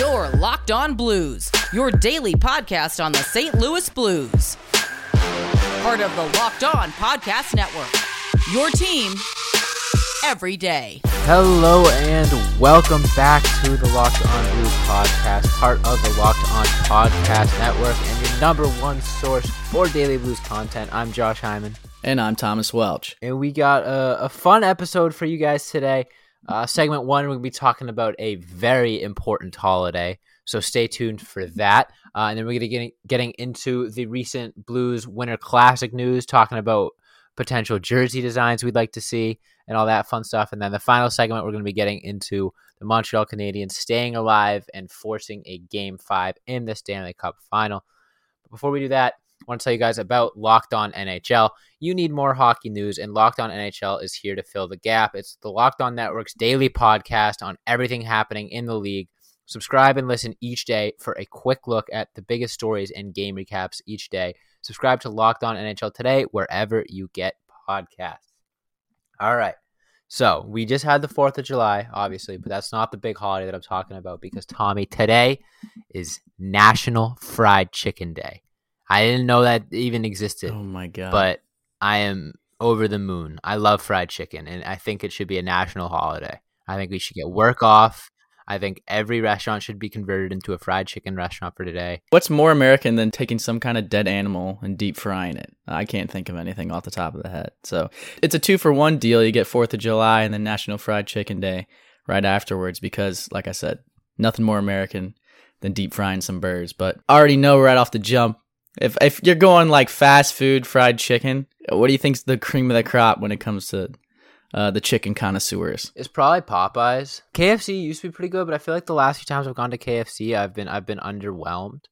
Your Locked On Blues, your daily podcast on the St. Louis Blues. Part of the Locked On Podcast Network. Your team every day. Hello and welcome back to the Locked On Blues podcast, part of the Locked On Podcast Network and your number one source for daily blues content. I'm Josh Hyman. And I'm Thomas Welch. And we got a, a fun episode for you guys today. Uh, segment one, to be talking about a very important holiday. So stay tuned for that. Uh, and then we're going to get getting into the recent Blues Winter Classic news, talking about potential jersey designs we'd like to see and all that fun stuff. And then the final segment, we're going to be getting into the Montreal Canadiens staying alive and forcing a game five in the Stanley Cup final. But before we do that, I want to tell you guys about Locked On NHL. You need more hockey news, and Locked On NHL is here to fill the gap. It's the Locked On Network's daily podcast on everything happening in the league. Subscribe and listen each day for a quick look at the biggest stories and game recaps each day. Subscribe to Locked On NHL today, wherever you get podcasts. All right. So we just had the 4th of July, obviously, but that's not the big holiday that I'm talking about because, Tommy, today is National Fried Chicken Day. I didn't know that even existed. Oh my god! But I am over the moon. I love fried chicken, and I think it should be a national holiday. I think we should get work off. I think every restaurant should be converted into a fried chicken restaurant for today. What's more American than taking some kind of dead animal and deep frying it? I can't think of anything off the top of the head. So it's a two for one deal. You get Fourth of July and then National Fried Chicken Day right afterwards because, like I said, nothing more American than deep frying some birds. But I already know right off the jump if if you're going like fast food fried chicken, what do you think's the cream of the crop when it comes to uh, the chicken connoisseurs? It's probably Popeyes. KFC used to be pretty good, but I feel like the last few times I've gone to KFC, I've been I've been underwhelmed.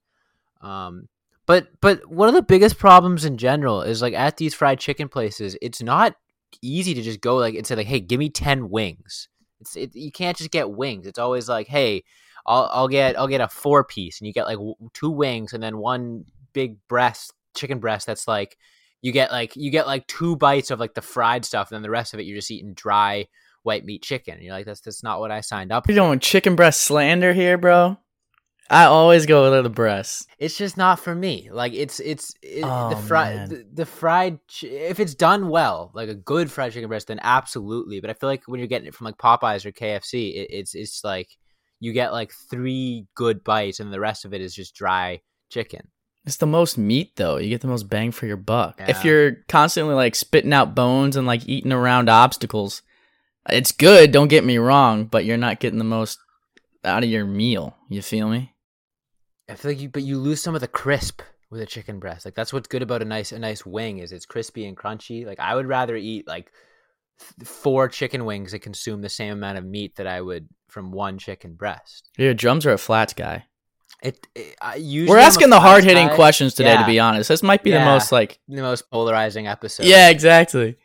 Um, but but one of the biggest problems in general is like at these fried chicken places, it's not easy to just go like and say like, hey, give me ten wings. It's it, you can't just get wings. It's always like, hey, I'll I'll get I'll get a four piece, and you get like two wings and then one big breast, chicken breast that's like you get like you get like two bites of like the fried stuff, and then the rest of it you're just eating dry white meat chicken. And you're like, that's that's not what I signed up. For. You're doing chicken breast slander here, bro. I always go with the breast. It's just not for me. Like it's it's it, Oh, the fried the, the fried ch- if it's done well, like a good fried chicken breast, then absolutely. But I feel like when you're getting it from like Popeyes or KFC, it, it's it's like you get like three good bites, and the rest of it is just dry chicken. It's the most meat though. You get the most bang for your buck. If you're constantly like spitting out bones and like eating around obstacles, it's good, don't get me wrong, but you're not getting the most out of your meal. You feel me? I feel like you, but you lose some of the crisp with a chicken breast. Like that's what's good about a nice a nice wing is it's crispy and crunchy. Like I would rather eat like four chicken wings and consume the same amount of meat that I would from one chicken breast. Your drums are a flats guy. It, it I We're asking the hard hitting questions today, Yeah. to be honest. This might be the most like The most polarizing episode. Yeah, exactly.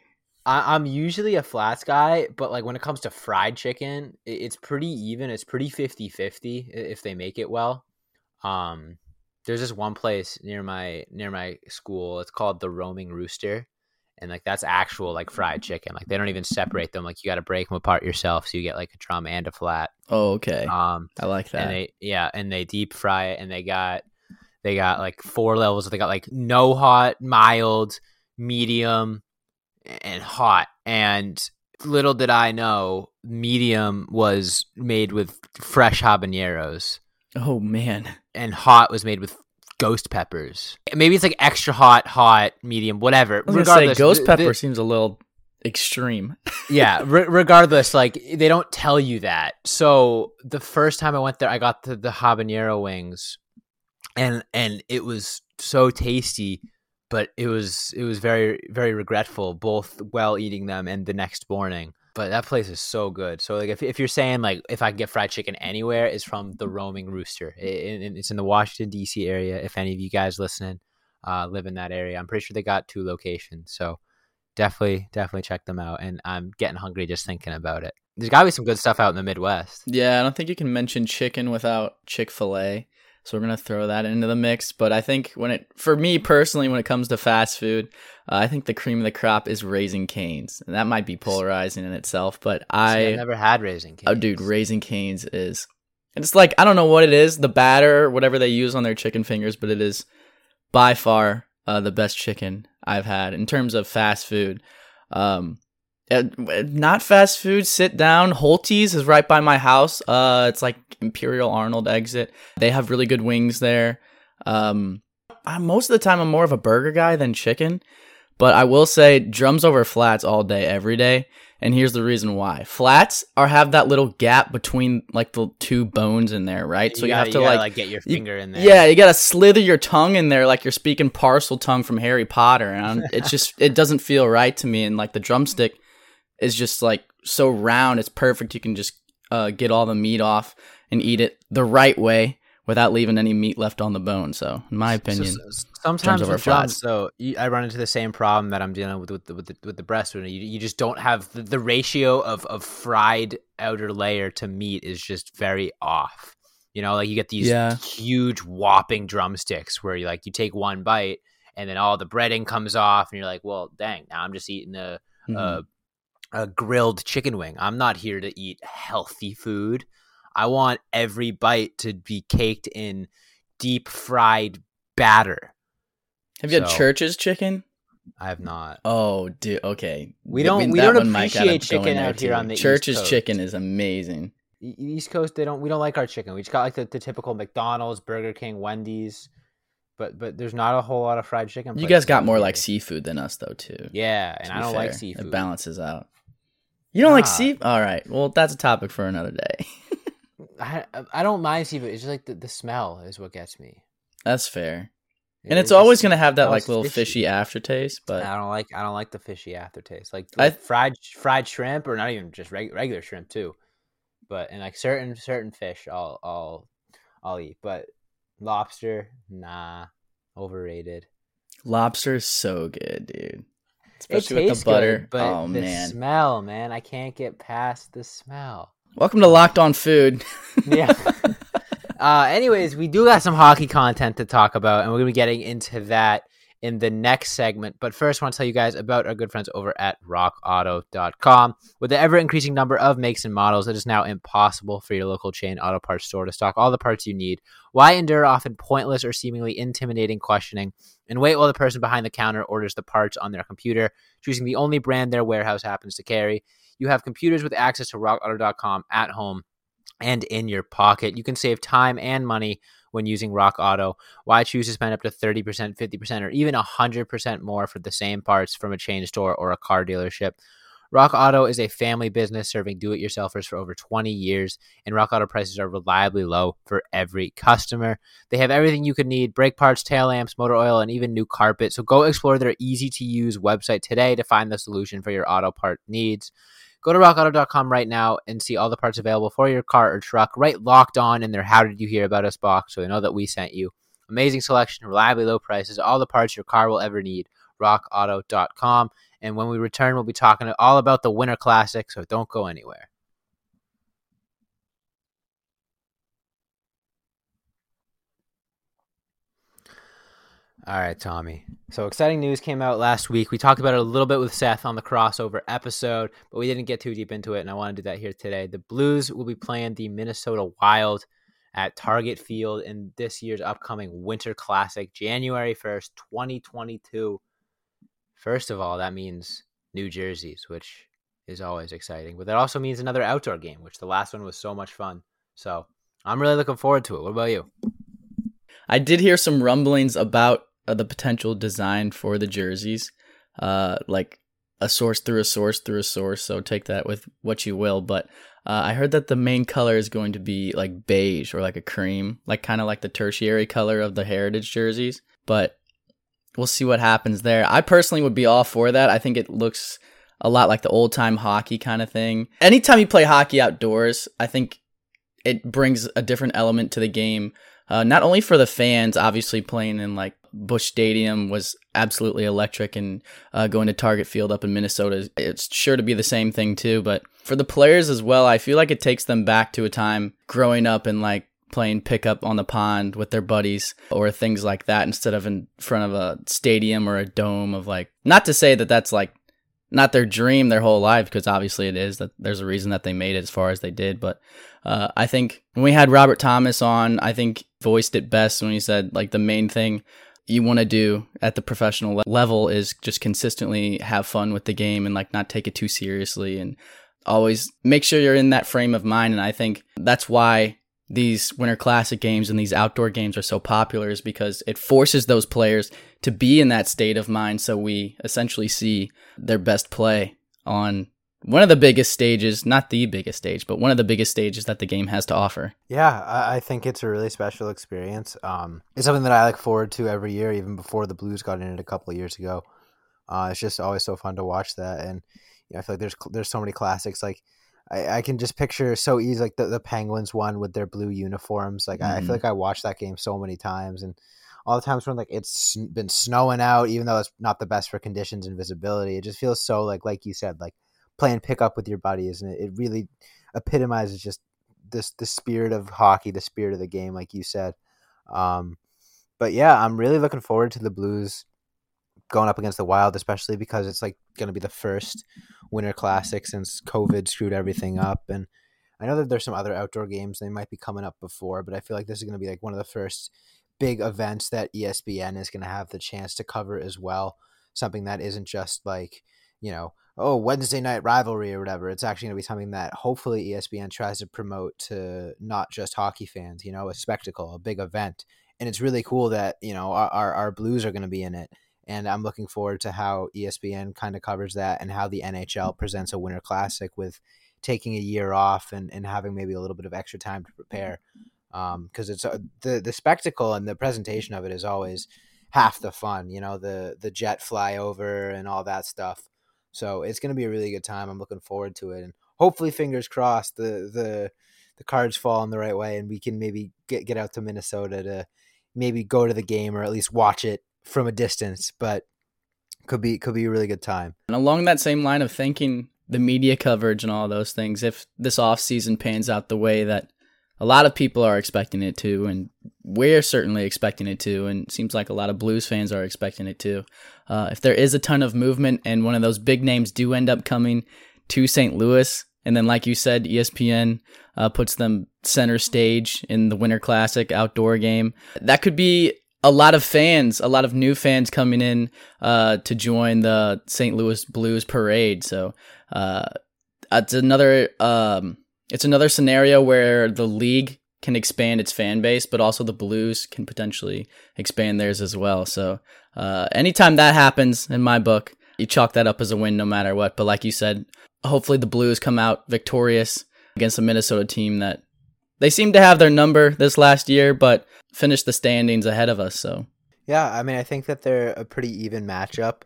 I, I'm usually a flats guy, but like when it comes to fried chicken, it, it's pretty even. It's pretty 50 50 if they make it well. Um, there's this one place near my near my school. It's called the Roaming Rooster, and like that's actual like fried chicken. Like they don't even separate them. Like you got to break them apart yourself, so you get like a drum and a flat. Oh, okay. Um, I like that. and they yeah, and they deep fry it, and they got they got like four levels. They got like no hot, mild, medium, and hot. And little did I know, medium was made with fresh habaneros, oh man. and hot was made with ghost peppers. Maybe it's like extra hot, hot, medium, whatever. I was gonna Regardless, say ghost the- pepper the- seems a little extreme. yeah re- regardless like they don't tell you that so the first time i went there i got the, the habanero wings and and it was so tasty but it was it was very very regretful both while eating them and the next morning but that place is so good. So like if, if you're saying like if i can get fried chicken anywhere it's from the roaming rooster. It, it- it's in the washington dc area if any of you guys listening uh, live in that area. I'm pretty sure they got two locations so definitely definitely check them out and i'm getting hungry just thinking about it. There's got to be some good stuff out in the midwest. Yeah, I don't think you can mention chicken without Chick fil A. So we're gonna throw that into the mix. But I think when it, for me personally, when it comes to fast food, uh, I think the cream of the crop is Raising Cane's, and that might be polarizing in itself. But See, I, never had Raising Cane's oh dude, Raising Cane's is And it's like I don't know what it is, the batter, whatever they use on their chicken fingers, but it is by far uh, the best chicken I've had in terms of fast food. Um, uh, not fast food. Sit down. Holties is right by my house. Uh, it's like Imperial Arnold exit. They have really good wings there. Um, I, most of the time, I'm more of a burger guy than chicken, but I will say drums over flats all day, every day. And here's the reason why: flats are have that little gap between like the two bones in there, right? so you, gotta, have to you gotta, like, get your you- finger in there. Yeah, you gotta slither your tongue in there like you're speaking Parseltongue from Harry Potter, and it's just it doesn't feel right to me. And like the drumstick is just like so round, it's perfect. You can just uh, get all the meat off and eat it the right way without leaving any meat left on the bone. So, in my So opinion, sometimes with flats. though, you, I run into the same problem that I'm dealing with with the, with the, with the breast. You, you just don't have the, the ratio of, of fried outer layer to meat is just very off. You know, like you get these Yeah. huge whopping drumsticks where you like you take one bite and then all the breading comes off, and you're like, well, dang, now I'm just eating a Mhm. a, a grilled chicken wing. I'm not here to eat healthy food. I want every bite to be caked in deep fried batter. have you had church's chicken? I have not. Oh, dude. Okay, We don't- we don't one might gotta appreciate chicken out here on the East Coast. Church's chicken is amazing. East Coast, they don't. We don't like our chicken. We just got like the, the typical McDonald's, Burger King, Wendy's, but but there's not a whole lot of fried chicken. You guys got more like seafood than us, though, too. yeah, and I don't like seafood. It balances out. You don't like seafood? All right. Well, that's a topic for another day. I I don't mind seafood. It's just like the, the smell is what gets me. that's fair. It- And it's always going to have that like little fishy aftertaste, but I don't like I don't like the fishy aftertaste. Like, I- fried fried shrimp or not even just reg- regular shrimp too. But and like certain certain fish I'll I'll I'll eat, but lobster nah, overrated. lobster is so good, dude. It Especially with tastes the butter. good, but oh the man. smell, man, I can't get past the smell. Welcome to Locked On Food. Yeah. uh, anyways, we do got some hockey content to talk about, and we're gonna be getting into that in the next segment. But first, I want to tell you guys about our good friends over at RockAuto.com. With the ever increasing number of makes and models, it is now impossible for your local chain auto parts store to stock all the parts you need. Why endure often pointless or seemingly intimidating questioning and wait while the person behind the counter orders the parts on their computer, choosing the only brand their warehouse happens to carry? You have computers with access to RockAuto.com at home and in your pocket. You can save time and money when using Rock Auto. Why choose to spend up to 30%, 50%, or even 100% more for the same parts from a chain store or a car dealership? Rock Auto is a family business serving do it yourselfers for over 20 years, and Rock Auto prices are reliably low for every customer. They have everything you could need brake parts, tail lamps, motor oil, and even new carpet. So go explore their easy to use website today to find the solution for your auto part needs. Go to rockauto.com right now and see all the parts available for your car or truck. Write locked on in their How Did You Hear About Us box so they know that we sent you. Amazing selection, reliably low prices, all the parts your car will ever need. RockAuto.com. And when we return, we'll be talking all about the Winter Classic, so don't go anywhere. All right, Tommy. So exciting news came out last week. We talked about it a little bit with Seth on the crossover episode, but we didn't get too deep into it, and I want to do that here today. The Blues will be playing the Minnesota Wild at Target Field in this year's upcoming Winter Classic, January 1st, 2022. First of all, that means New Jerseys, which is always exciting, but that also means another outdoor game, which the last one was so much fun. So I'm really looking forward to it. What about you? I did hear some rumblings about uh, the potential design for the jerseys, uh, like a source through a source through a source. So take that with what you will. But uh, I heard that the main color is going to be like beige or like a cream, like kind of like the tertiary color of the heritage jerseys. But we'll see what happens there. I personally would be all for that. I think it looks a lot like the old time hockey kind of thing. Anytime you play hockey outdoors, I think it brings a different element to the game. Uh, not only for the fans, obviously playing in like Busch Stadium was absolutely electric, and uh, going to Target Field up in Minnesota, it's sure to be the same thing too. But for the players as well, I feel like it takes them back to a time growing up and like playing pickup on the pond with their buddies or things like that instead of in front of a stadium or a dome of like not to say that that's like not their dream their whole life because obviously it is that there's a reason that they made it as far as they did. But uh, I think when we had Robert Thomas on, I think voiced it best when he said like the main thing you want to do at the professional level is just consistently have fun with the game and like not take it too seriously and always make sure you're in that frame of mind. And I think that's why these winter classic games and these outdoor games are so popular is because it forces those players to be in that state of mind so we essentially see their best play on one of the biggest stages, not the biggest stage, but one of the biggest stages that the game has to offer. Yeah, I, think it's a really special experience. Um, it's something that I look forward to every year, even before the Blues got in it a couple of years ago. Uh, it's just always so fun to watch that, and you know, I feel like there's there's so many classics. Like I, I can just picture so easy, like the, the Penguins one with their blue uniforms. Like mm-hmm. I, I feel mm-hmm. like I watched that game so many times, and all the times when like it's been snowing out, even though it's not the best for conditions and visibility, it just feels so like like you said, like playing pickup with your buddies, and it, it really epitomizes just this the spirit of hockey, the spirit of the game, like you said. Um, but yeah, I'm really looking forward to the Blues going up against the Wild, especially because it's like going to be the first Winter Classic since COVID screwed everything up. And I know that there's some other outdoor games they might be coming up before, but I feel like this is going to be like one of the first big events that ESPN is going to have the chance to cover as well. Something that isn't just like, you know, oh, Wednesday night rivalry or whatever. It's actually going to be something that hopefully ESPN tries to promote to not just hockey fans, you know, a spectacle, a big event. And it's really cool that, you know, our, our, our Blues are going to be in it and I'm looking forward to how ESPN kind of covers that and how the NHL presents a Winter Classic with taking a year off and, and having maybe a little bit of extra time to prepare. Because um, it's uh, the the spectacle and the presentation of it is always half the fun you know the the jet flyover and all that stuff. So it's going to be a really good time. I'm looking forward to it and hopefully fingers crossed the the the cards fall in the right way and we can maybe get get out to Minnesota to maybe go to the game or at least watch it from a distance, but could be could be a really good time. And along that same line of thinking, the media coverage and all those things, if this off season pans out the way that a lot of people are expecting it to, and we're certainly expecting it to, and it seems like a lot of Blues fans are expecting it to. Uh, if there is a ton of movement and one of those big names do end up coming to St. Louis, and then like you said, ESPN uh, puts them center stage in the Winter Classic outdoor game, that could be a lot of fans, a lot of new fans coming in uh, to join the St. Louis Blues parade. So uh, it's another um, it's another scenario where the league can expand its fan base, but also the Blues can potentially expand theirs as well. So uh, anytime that happens, in my book, you chalk that up as a win no matter what. But like you said, hopefully the Blues come out victorious against a Minnesota team that they seem to have their number this last year, but finished the standings ahead of us. So yeah, I mean, I think that they're a pretty even matchup.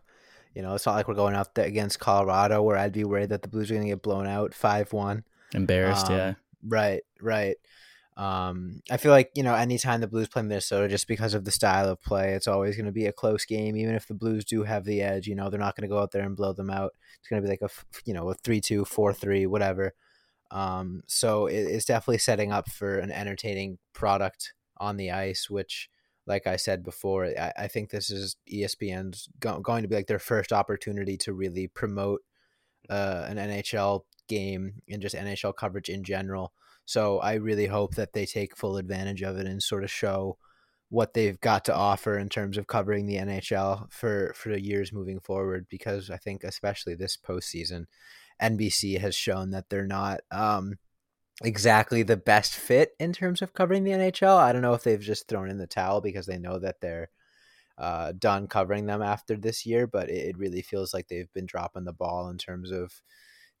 You know, it's not like we're going out against Colorado where I'd be worried that the Blues are going to get blown out five one. Embarrassed, um, yeah. Right, right. Um, I feel like you know, anytime the Blues play Minnesota, just because of the style of play, it's always going to be a close game. Even if the Blues do have the edge, you know, they're not going to go out there and blow them out. It's going to be like a you know a three two, four three, whatever. Um, so it, it's definitely setting up for an entertaining product on the ice, which, like I said before, I, I think this is ESPN's go- going to be like their first opportunity to really promote uh, an NHL game and just NHL coverage in general. So I really hope that they take full advantage of it and sort of show what they've got to offer in terms of covering the NHL for for the years moving forward. Because I think especially this postseason, NBC has shown that they're not um, exactly the best fit in terms of covering the NHL. I don't know if they've just thrown in the towel because they know that they're uh, done covering them after this year, but it, it, really feels like they've been dropping the ball in terms of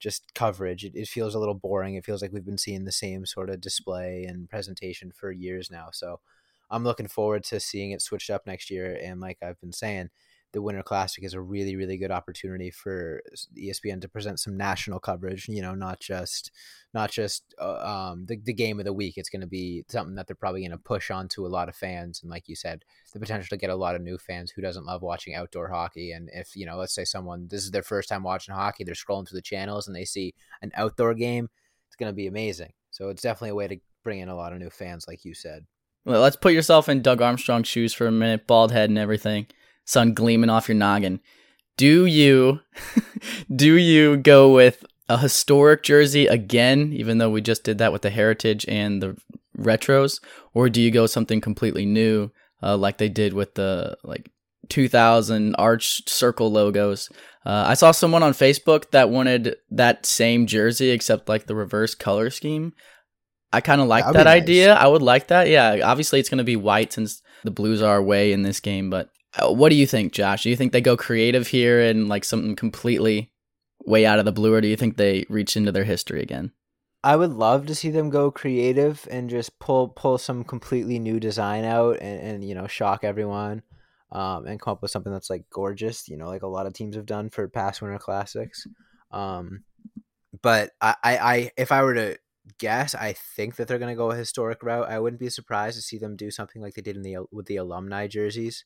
just coverage. It, it, feels a little boring. It feels like we've been seeing the same sort of display and presentation for years now. So I'm looking forward to seeing it switched up next year. And like I've been saying, the Winter Classic is a really, really good opportunity for ESPN to present some national coverage. You know, not just not just uh, um, the the game of the week. It's going to be something that they're probably going to push onto a lot of fans, and like you said, the potential to get a lot of new fans who doesn't love watching outdoor hockey. And if you know, let's say someone this is their first time watching hockey, they're scrolling through the channels and they see an outdoor game, it's going to be amazing. So it's definitely a way to bring in a lot of new fans, like you said. Well, let's put yourself in Doug Armstrong's shoes for a minute, bald head and everything sun gleaming off your noggin. Do you do you go with a historic jersey again, even though we just did that with the heritage and the retros, or do you go something completely new, uh, like they did with the like 2000 arch circle logos? Uh, I saw someone on Facebook that wanted that same jersey except like the reverse color scheme. I kind of like That'd that nice. idea. I would like that. Yeah, obviously it's going to be white since the Blues are away in this game. But what do you think, Josh? Do you think they go creative here and like something completely way out of the blue, or do you think they reach into their history again? I would love to see them go creative and just pull pull some completely new design out and, and you know shock everyone, um, and come up with something that's like gorgeous. You know, like a lot of teams have done for past Winter Classics. Um, but I, I, I if I were to guess, I think that they're going to go a historic route. I wouldn't be surprised to see them do something like they did in the with the alumni jerseys.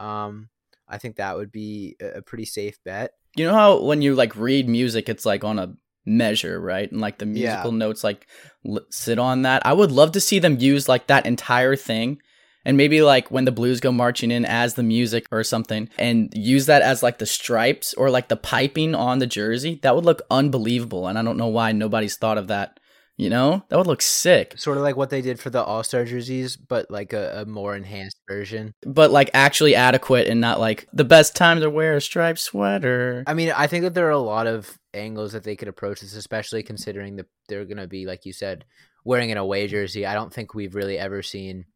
Um, I think that would be a pretty safe bet. You know how when you like read music, it's like on a measure, right? And like the Yeah. musical notes like l- sit on that. I would love to see them use like that entire thing. And maybe like when the blues go marching in as the music or something and use that as like the stripes or like the piping on the jersey. That would look unbelievable. And I don't know why nobody's thought of that. You know? That would look sick. Sort of like what they did for the All Star jerseys, but like a, a more enhanced version. But like actually adequate and not like the best time to wear a striped sweater. I mean, I think that there are a lot of angles that they could approach this, especially considering that they're going to be, like you said, wearing an away jersey. I don't think we've really ever seen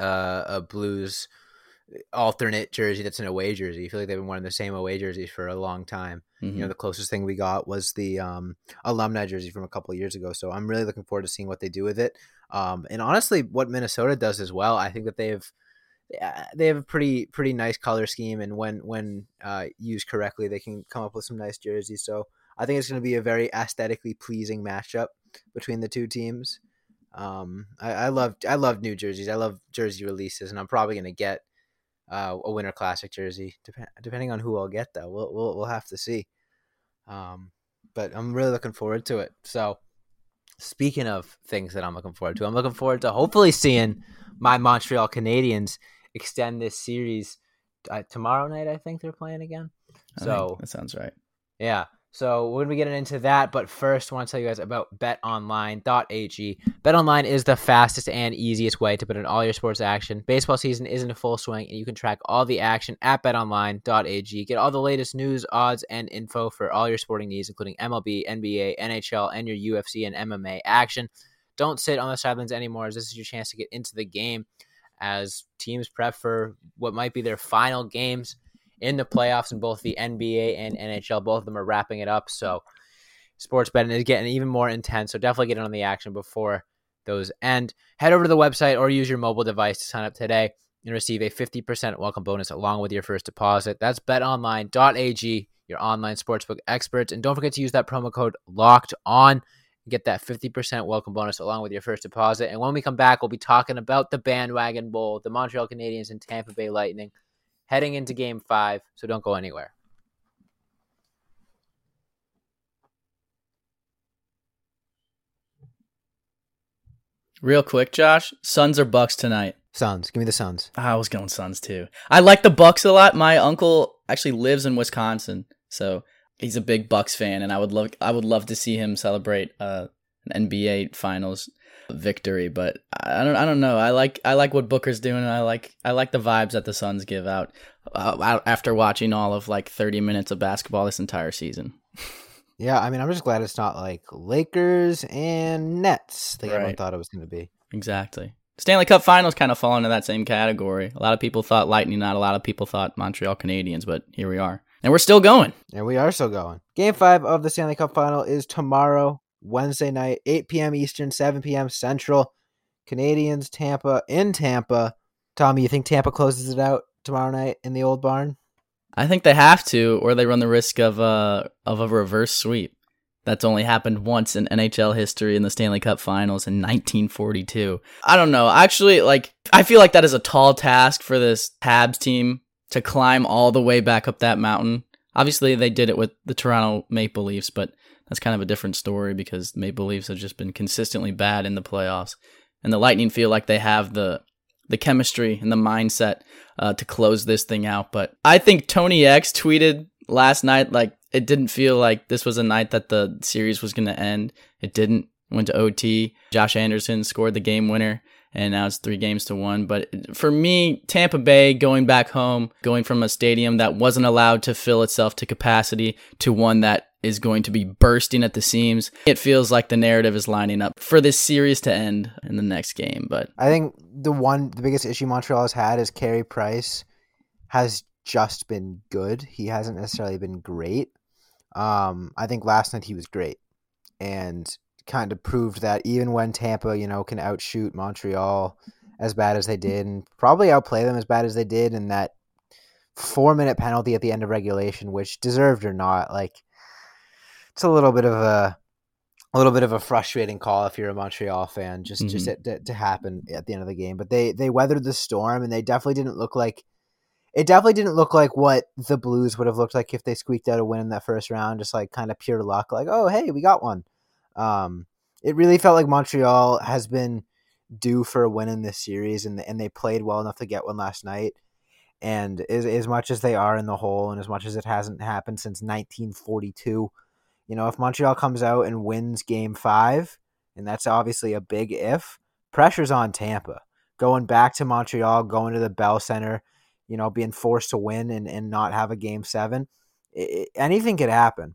uh, a Blues alternate jersey that's an away jersey. I feel like they've been wearing the same away jerseys for a long time. You know, Mhm. the closest thing we got was the um, alumni jersey from a couple of years ago. So I'm really looking forward to seeing what they do with it. Um, and honestly, what Minnesota does as well, I think that they have uh, they have a pretty pretty nice color scheme, and when when uh, used correctly, they can come up with some nice jerseys. So I think it's going to be a very aesthetically pleasing matchup between the two teams. Um, I, I love I love new jerseys. I love jersey releases, and I'm probably going to get uh, a Winter Classic jersey, dep- depending on who I'll get. Though we'll we'll, we'll have to see. Um, but I'm really looking forward to it. So, speaking of things that I'm looking forward to, I'm looking forward to hopefully seeing my Montreal Canadiens extend this series uh, tomorrow night. I think they're playing again. I So that sounds right. yeah. So we're gonna be getting into that, but first I want to tell you guys about betonline.ag. BetOnline is the fastest and easiest way to put in all your sports action. Baseball season is in full swing, and you can track all the action at betonline.ag. Get all the latest news, odds, and info for all your sporting needs, including MLB, NBA, NHL, and your UFC and MMA action. Don't sit on the sidelines anymore, as this is your chance to get into the game as teams prep for what might be their final games in the playoffs in both the NBA and NHL. Both of them are wrapping it up. So sports betting is getting even more intense. So definitely get in on the action before those end. Head over to the website or use your mobile device to sign up today and receive a 50% welcome bonus along with your first deposit. That's betonline.ag, your online sportsbook experts. And don't forget to use that promo code locked on. Get that 50% welcome bonus along with your first deposit. And when we come back, we'll be talking about the Bandwagon Bowl, the Montreal Canadiens, and Tampa Bay Lightning heading into game five, so don't go anywhere. Real quick, Josh. Suns or Bucks tonight? Suns, give me the Suns. I was going Suns too. I like the Bucks a lot. My uncle actually lives in Wisconsin, so he's a big Bucks fan, and I would love I would love to see him celebrate uh, an NBA Finals victory. But I don't I don't know. I like I like what Booker's doing. And I like I like the vibes that the Suns give out uh, after watching all of like thirty minutes of basketball this entire season. Yeah, I mean, I'm just glad it's not like Lakers and Nets. Like everyone thought it was going to be. Exactly. Stanley Cup Finals kind of fall into that same category. A lot of people thought Lightning, not a lot of people thought Montreal Canadiens, but here we are. And we're still going. And we are still going. Game five of the Stanley Cup final is tomorrow, Wednesday night, 8 p.m. Eastern, 7 p.m. Central. Canadiens, Tampa, in Tampa. Tommy, you think Tampa closes it out tomorrow night in the old barn? I think they have to, or they run the risk of a of a reverse sweep. That's only happened once in NHL history in the Stanley Cup Finals in 1942. I don't know. Actually, like I feel like that is a tall task for this Habs team to climb all the way back up that mountain. Obviously, they did it with the Toronto Maple Leafs, but that's kind of a different story because Maple Leafs have just been consistently bad in the playoffs, and the Lightning feel like they have the the chemistry and the mindset uh, to close this thing out. But I think Tony X tweeted last night like it didn't feel like this was a night that the series was going to end. It didn't. Went to OT. Josh Anderson scored the game winner and now it's three games to one. But for me, Tampa Bay going back home, going from a stadium that wasn't allowed to fill itself to capacity to one that is going to be bursting at the seams. It feels like the narrative is lining up for this series to end in the next game. But I think the one, the biggest issue Montreal has had is Carey Price has just been good. He hasn't necessarily been great. Um, I think last night he was great, and kind of proved that even when Tampa, you know, can outshoot Montreal as bad as they did and probably outplay them as bad as they did in that four minute penalty at the end of regulation, which deserved or not, like it's a little bit of a a little bit of a frustrating call if you're a Montreal fan, just mm-hmm. just to, to happen at the end of the game. But they they weathered the storm and they definitely didn't look like it definitely didn't look like what the Blues would have looked like if they squeaked out a win in that first round, just like kind of pure luck, like oh hey we got one. Um, it really felt like Montreal has been due for a win in this series, and and they played well enough to get one last night. And as as much as they are in the hole, and as much as it hasn't happened since 1942, you know, if Montreal comes out and wins Game Five, and that's obviously a big if, pressure's on Tampa. Going back to Montreal, going to the Bell Center, you know, being forced to win and, and not have a game seven, it, anything could happen.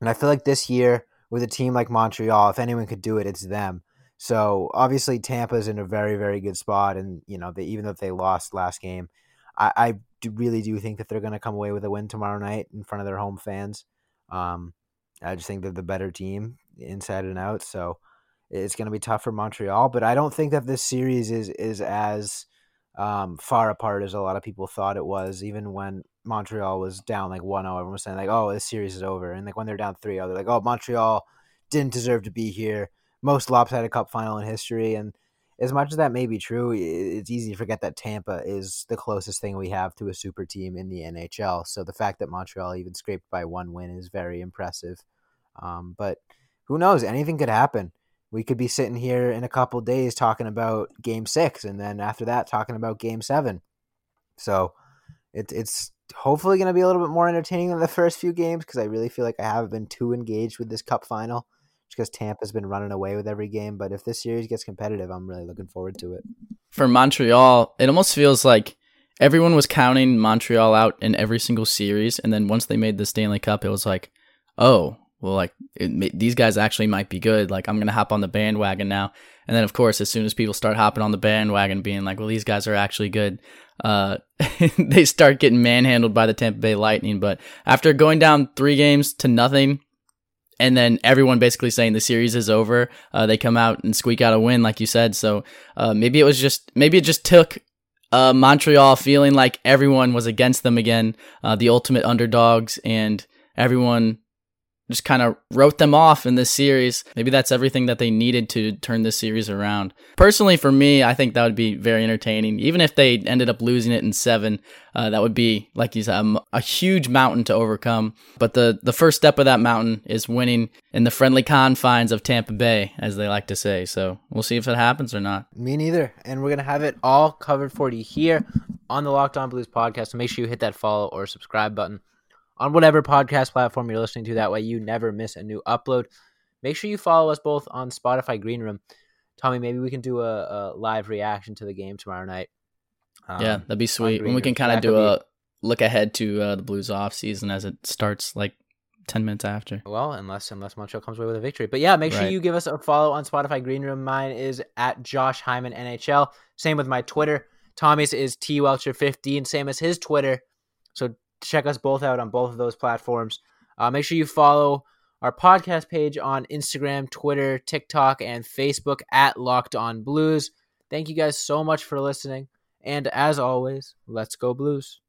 And I feel like this year, with a team like Montreal, if anyone could do it, it's them. So obviously Tampa's in a very very good spot, and you know they even though they lost last game, I, I do really do think that they're going to come away with a win tomorrow night in front of their home fans. Um, I just think they're the better team inside and out, so it's going to be tough for Montreal. But I don't think that this series is is as um, far apart as a lot of people thought it was. Even when Montreal was down like 1 0. Everyone was saying, like, oh, this series is over. And like when they're down 3 0, they're like, oh, Montreal didn't deserve to be here. Most lopsided cup final in history. And as much as that may be true, it's easy to forget that Tampa is the closest thing we have to a super team in the NHL. So the fact that Montreal even scraped by one win is very impressive. Um, but who knows? Anything could happen. We could be sitting here in a couple days talking about game six, and then after that, talking about game seven. So it, it's hopefully going to be a little bit more entertaining than the first few games because I really feel like I haven't been too engaged with this cup final because Tampa's been running away with every game. But if this series gets competitive, I'm really looking forward to it. For Montreal, it almost feels like everyone was counting Montreal out in every single series. And then once they made the Stanley Cup, it was like, oh, well, like it, these guys actually might be good. Like I'm gonna hop on the bandwagon now. And then of course, as soon as people start hopping on the bandwagon, being like, well, these guys are actually good, uh, they start getting manhandled by the Tampa Bay Lightning. But after going down three games to nothing, and then everyone basically saying the series is over, uh, they come out and squeak out a win, like you said. So uh, maybe it was just maybe it just took uh, Montreal feeling like everyone was against them again, uh, the ultimate underdogs, and everyone just kind of wrote them off in this series. Maybe that's everything that they needed to turn this series around. Personally, for me, I think that would be very entertaining. Even if they ended up losing it in seven, uh, that would be, like you said, a, a, huge mountain to overcome. But the, the first step of that mountain is winning in the friendly confines of Tampa Bay, as they like to say. So we'll see if it happens or not. Me neither. And we're going to have it all covered for you here on the Locked On Blues podcast. So make sure you hit that follow or subscribe button on whatever podcast platform you're listening to. That way you never miss a new upload. Make sure you follow us both on Spotify Green Room. Tommy, maybe we can do a, a live reaction to the game tomorrow night. Um, yeah, that'd be sweet. And we can kind of do a look ahead to uh, the Blues off season as it starts like 10 minutes after. Well, unless unless Montreal comes away with a victory. But yeah, make sure right. you give us a follow on Spotify Green Room. Mine is at Josh Hyman NHL. Same with my Twitter. Tommy's is T Welcher 15, same as his Twitter. So check us both out on both of those platforms. Uh, make sure you follow our podcast page on Instagram, Twitter, TikTok, and Facebook at Locked On Blues. Thank you guys so much for listening. And as always, let's go Blues.